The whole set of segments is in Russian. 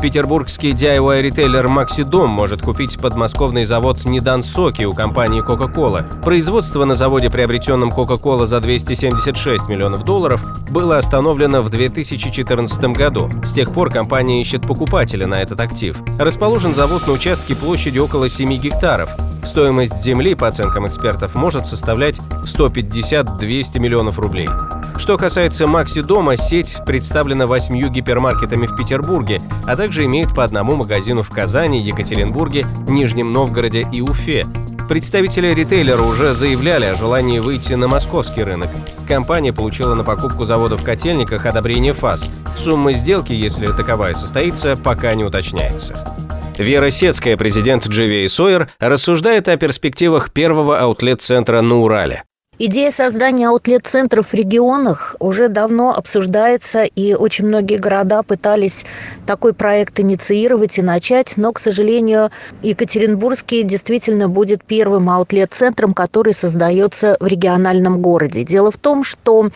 Петербургский DIY-ритейлер Maxidom может купить подмосковный завод Нидан Соки у компании Coca-Cola. Производство на заводе, приобретенном Coca-Cola за 276 миллионов долларов, было остановлено в 2014 году. С тех пор компания ищет покупателя на этот актив. Расположен завод на участке площадью около 7 гектаров. Стоимость земли, по оценкам экспертов, может составлять 150-200 миллионов рублей. Что касается Макси Дома, сеть представлена восьмью гипермаркетами в Петербурге, а также имеет по одному магазину в Казани, Екатеринбурге, Нижнем Новгороде и Уфе. Представители ритейлера уже заявляли о желании выйти на московский рынок. Компания получила на покупку завода в Котельниках одобрение ФАС. Сумма сделки, если таковая состоится, пока не уточняется. Вера Сецкая, президент GVA Sawyer, рассуждает о перспективах первого аутлет-центра на Урале. Идея создания аутлет-центров в регионах уже давно обсуждается, и очень многие города пытались такой проект инициировать и начать, но, к сожалению, Екатеринбургский действительно будет первым аутлет-центром, который создается в региональном городе. Дело в том, что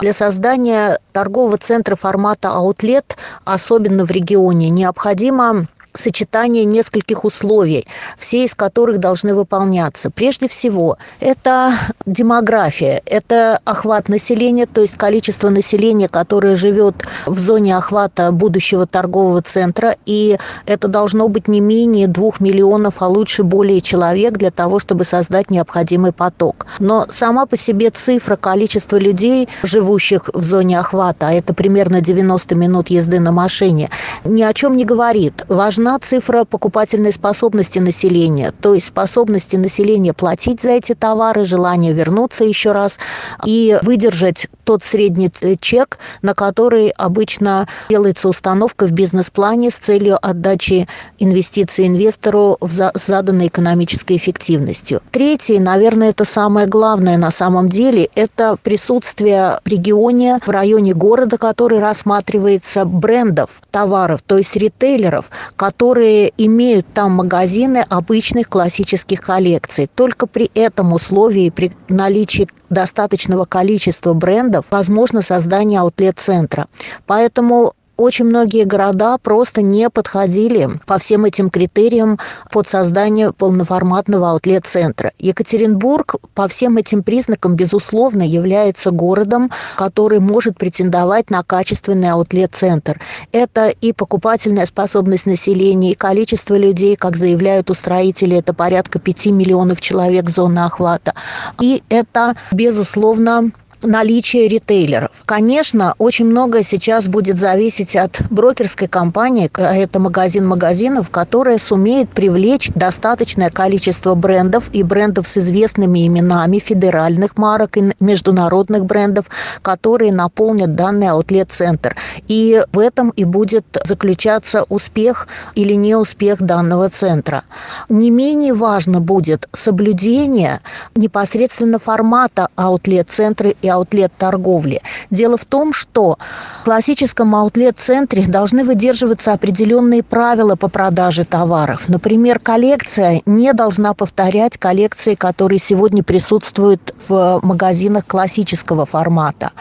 для создания торгового центра формата аутлет, особенно в регионе, необходимо сочетание нескольких условий, все из которых должны выполняться. Прежде всего, это демография, это охват населения, то есть количество населения, которое живет в зоне охвата будущего торгового центра, и это должно быть не менее двух миллионов, а лучше более человек для того, чтобы создать необходимый поток. Но сама по себе цифра количества людей, живущих в зоне охвата, а это примерно 90 минут езды на машине, ни о чем не говорит. Важна важна цифра покупательной способности населения, то есть способности населения платить за эти товары, желание вернуться еще раз и выдержать тот средний чек, на который обычно делается установка в бизнес-плане с целью отдачи инвестиций инвестору в заданной экономической эффективностью. Третье, наверное, это самое главное на самом деле, это присутствие в регионе, в районе города, который рассматривается брендов товаров, то есть ритейлеров, которые которые имеют там магазины обычных классических коллекций. Только при этом условии, при наличии достаточного количества брендов, возможно создание аутлет-центра. Поэтому очень многие города просто не подходили по всем этим критериям под создание полноформатного аутлет-центра. Екатеринбург по всем этим признакам, безусловно, является городом, который может претендовать на качественный аутлет-центр. Это и покупательная способность населения, и количество людей, как заявляют устроители, это порядка 5 миллионов человек зоны охвата. И это, безусловно, наличие ритейлеров. Конечно, очень многое сейчас будет зависеть от брокерской компании, это магазин магазинов, которая сумеет привлечь достаточное количество брендов и брендов с известными именами, федеральных марок и международных брендов, которые наполнят данный аутлет-центр. И в этом и будет заключаться успех или неуспех данного центра. Не менее важно будет соблюдение непосредственно формата аутлет-центра и аутлет-торговли. Дело в том, что в классическом аутлет-центре должны выдерживаться определенные правила по продаже товаров. Например, коллекция не должна повторять коллекции, которые сегодня присутствуют в магазинах классического формата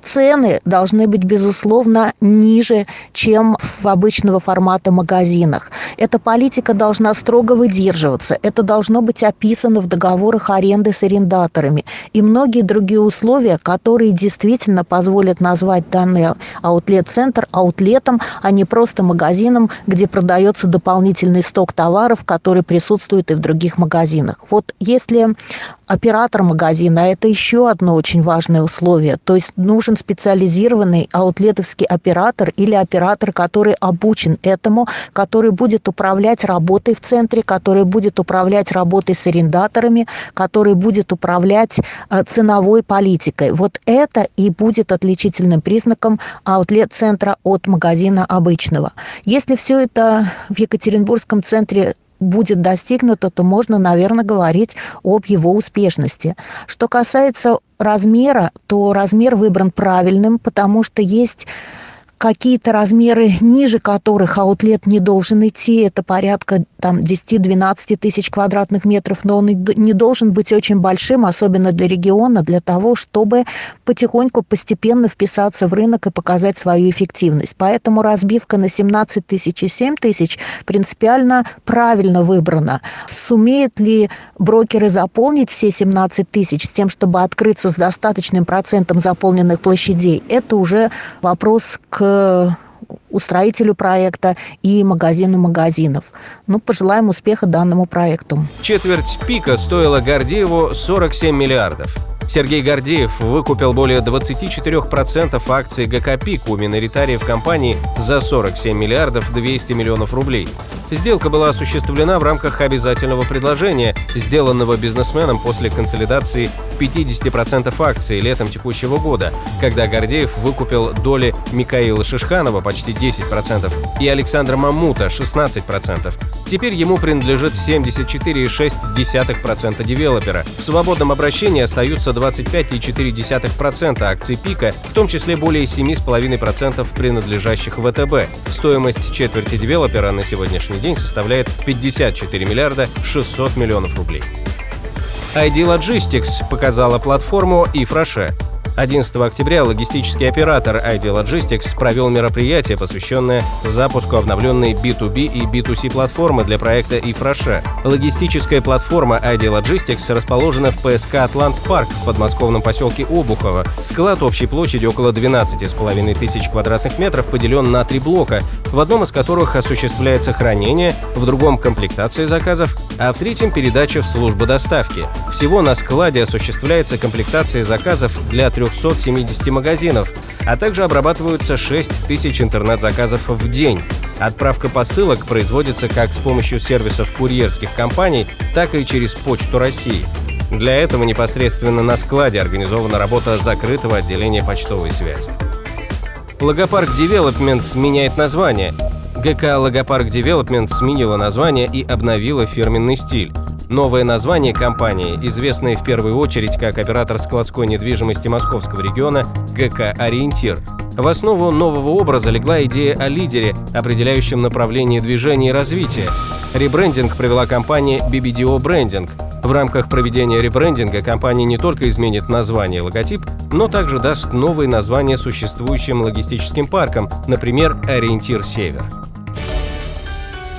цены должны быть, безусловно, ниже, чем в обычного формата магазинах. Эта политика должна строго выдерживаться. Это должно быть описано в договорах аренды с арендаторами. И многие другие условия, которые действительно позволят назвать данный аутлет-центр аутлетом, а не просто магазином, где продается дополнительный сток товаров, который присутствует и в других магазинах. Вот если оператор магазина, это еще одно очень важное условие, то есть нужен специализированный аутлетовский оператор или оператор, который обучен этому, который будет управлять работой в центре, который будет управлять работой с арендаторами, который будет управлять э, ценовой политикой. Вот это и будет отличительным признаком аутлет-центра от магазина обычного. Если все это в Екатеринбургском центре будет достигнуто, то можно, наверное, говорить об его успешности. Что касается размера, то размер выбран правильным, потому что есть какие-то размеры, ниже которых аутлет не должен идти, это порядка там 10-12 тысяч квадратных метров, но он не должен быть очень большим, особенно для региона, для того, чтобы потихоньку, постепенно вписаться в рынок и показать свою эффективность. Поэтому разбивка на 17 тысяч и 7 тысяч принципиально правильно выбрана. Сумеют ли брокеры заполнить все 17 тысяч с тем, чтобы открыться с достаточным процентом заполненных площадей, это уже вопрос к устроителю проекта и магазину магазинов. Ну, пожелаем успеха данному проекту. Четверть пика стоила Гордееву 47 миллиардов. Сергей Гордеев выкупил более 24% акций ГК «Пик» у миноритариев компании за 47 миллиардов 200 миллионов рублей. Сделка была осуществлена в рамках обязательного предложения, сделанного бизнесменом после консолидации 50% акций летом текущего года, когда Гордеев выкупил доли Микаила Шишханова почти 10% и Александра Мамута 16%. Теперь ему принадлежит 74,6% девелопера. В свободном обращении остаются 25,4% акций «Пика», в том числе более 7,5% принадлежащих ВТБ. Стоимость четверти девелопера на сегодняшний день составляет 54 миллиарда 600 миллионов рублей. ID Logistics показала платформу Ифраше. 11 октября логистический оператор ID Logistics провел мероприятие, посвященное запуску обновленной B2B и B2C платформы для проекта Ифраше. Логистическая платформа ID Logistics расположена в ПСК «Атлант Парк» в подмосковном поселке Обухово. Склад общей площадью около 12,5 тысяч квадратных метров поделен на три блока, в одном из которых осуществляется хранение, в другом – комплектация заказов, а в третьем – передача в службу доставки. Всего на складе осуществляется комплектация заказов для 370 магазинов, а также обрабатываются 6 тысяч интернет-заказов в день. Отправка посылок производится как с помощью сервисов курьерских компаний, так и через Почту России. Для этого непосредственно на складе организована работа закрытого отделения почтовой связи. Логопарк Девелопмент меняет название. ГК Логопарк Девелопмент сменила название и обновила фирменный стиль. Новое название компании, известное в первую очередь как оператор складской недвижимости московского региона ГК «Ориентир», в основу нового образа легла идея о лидере, определяющем направление движения и развития. Ребрендинг привела компания BBDO Branding. В рамках проведения ребрендинга компания не только изменит название и логотип, но также даст новые названия существующим логистическим паркам, например, «Ориентир Север».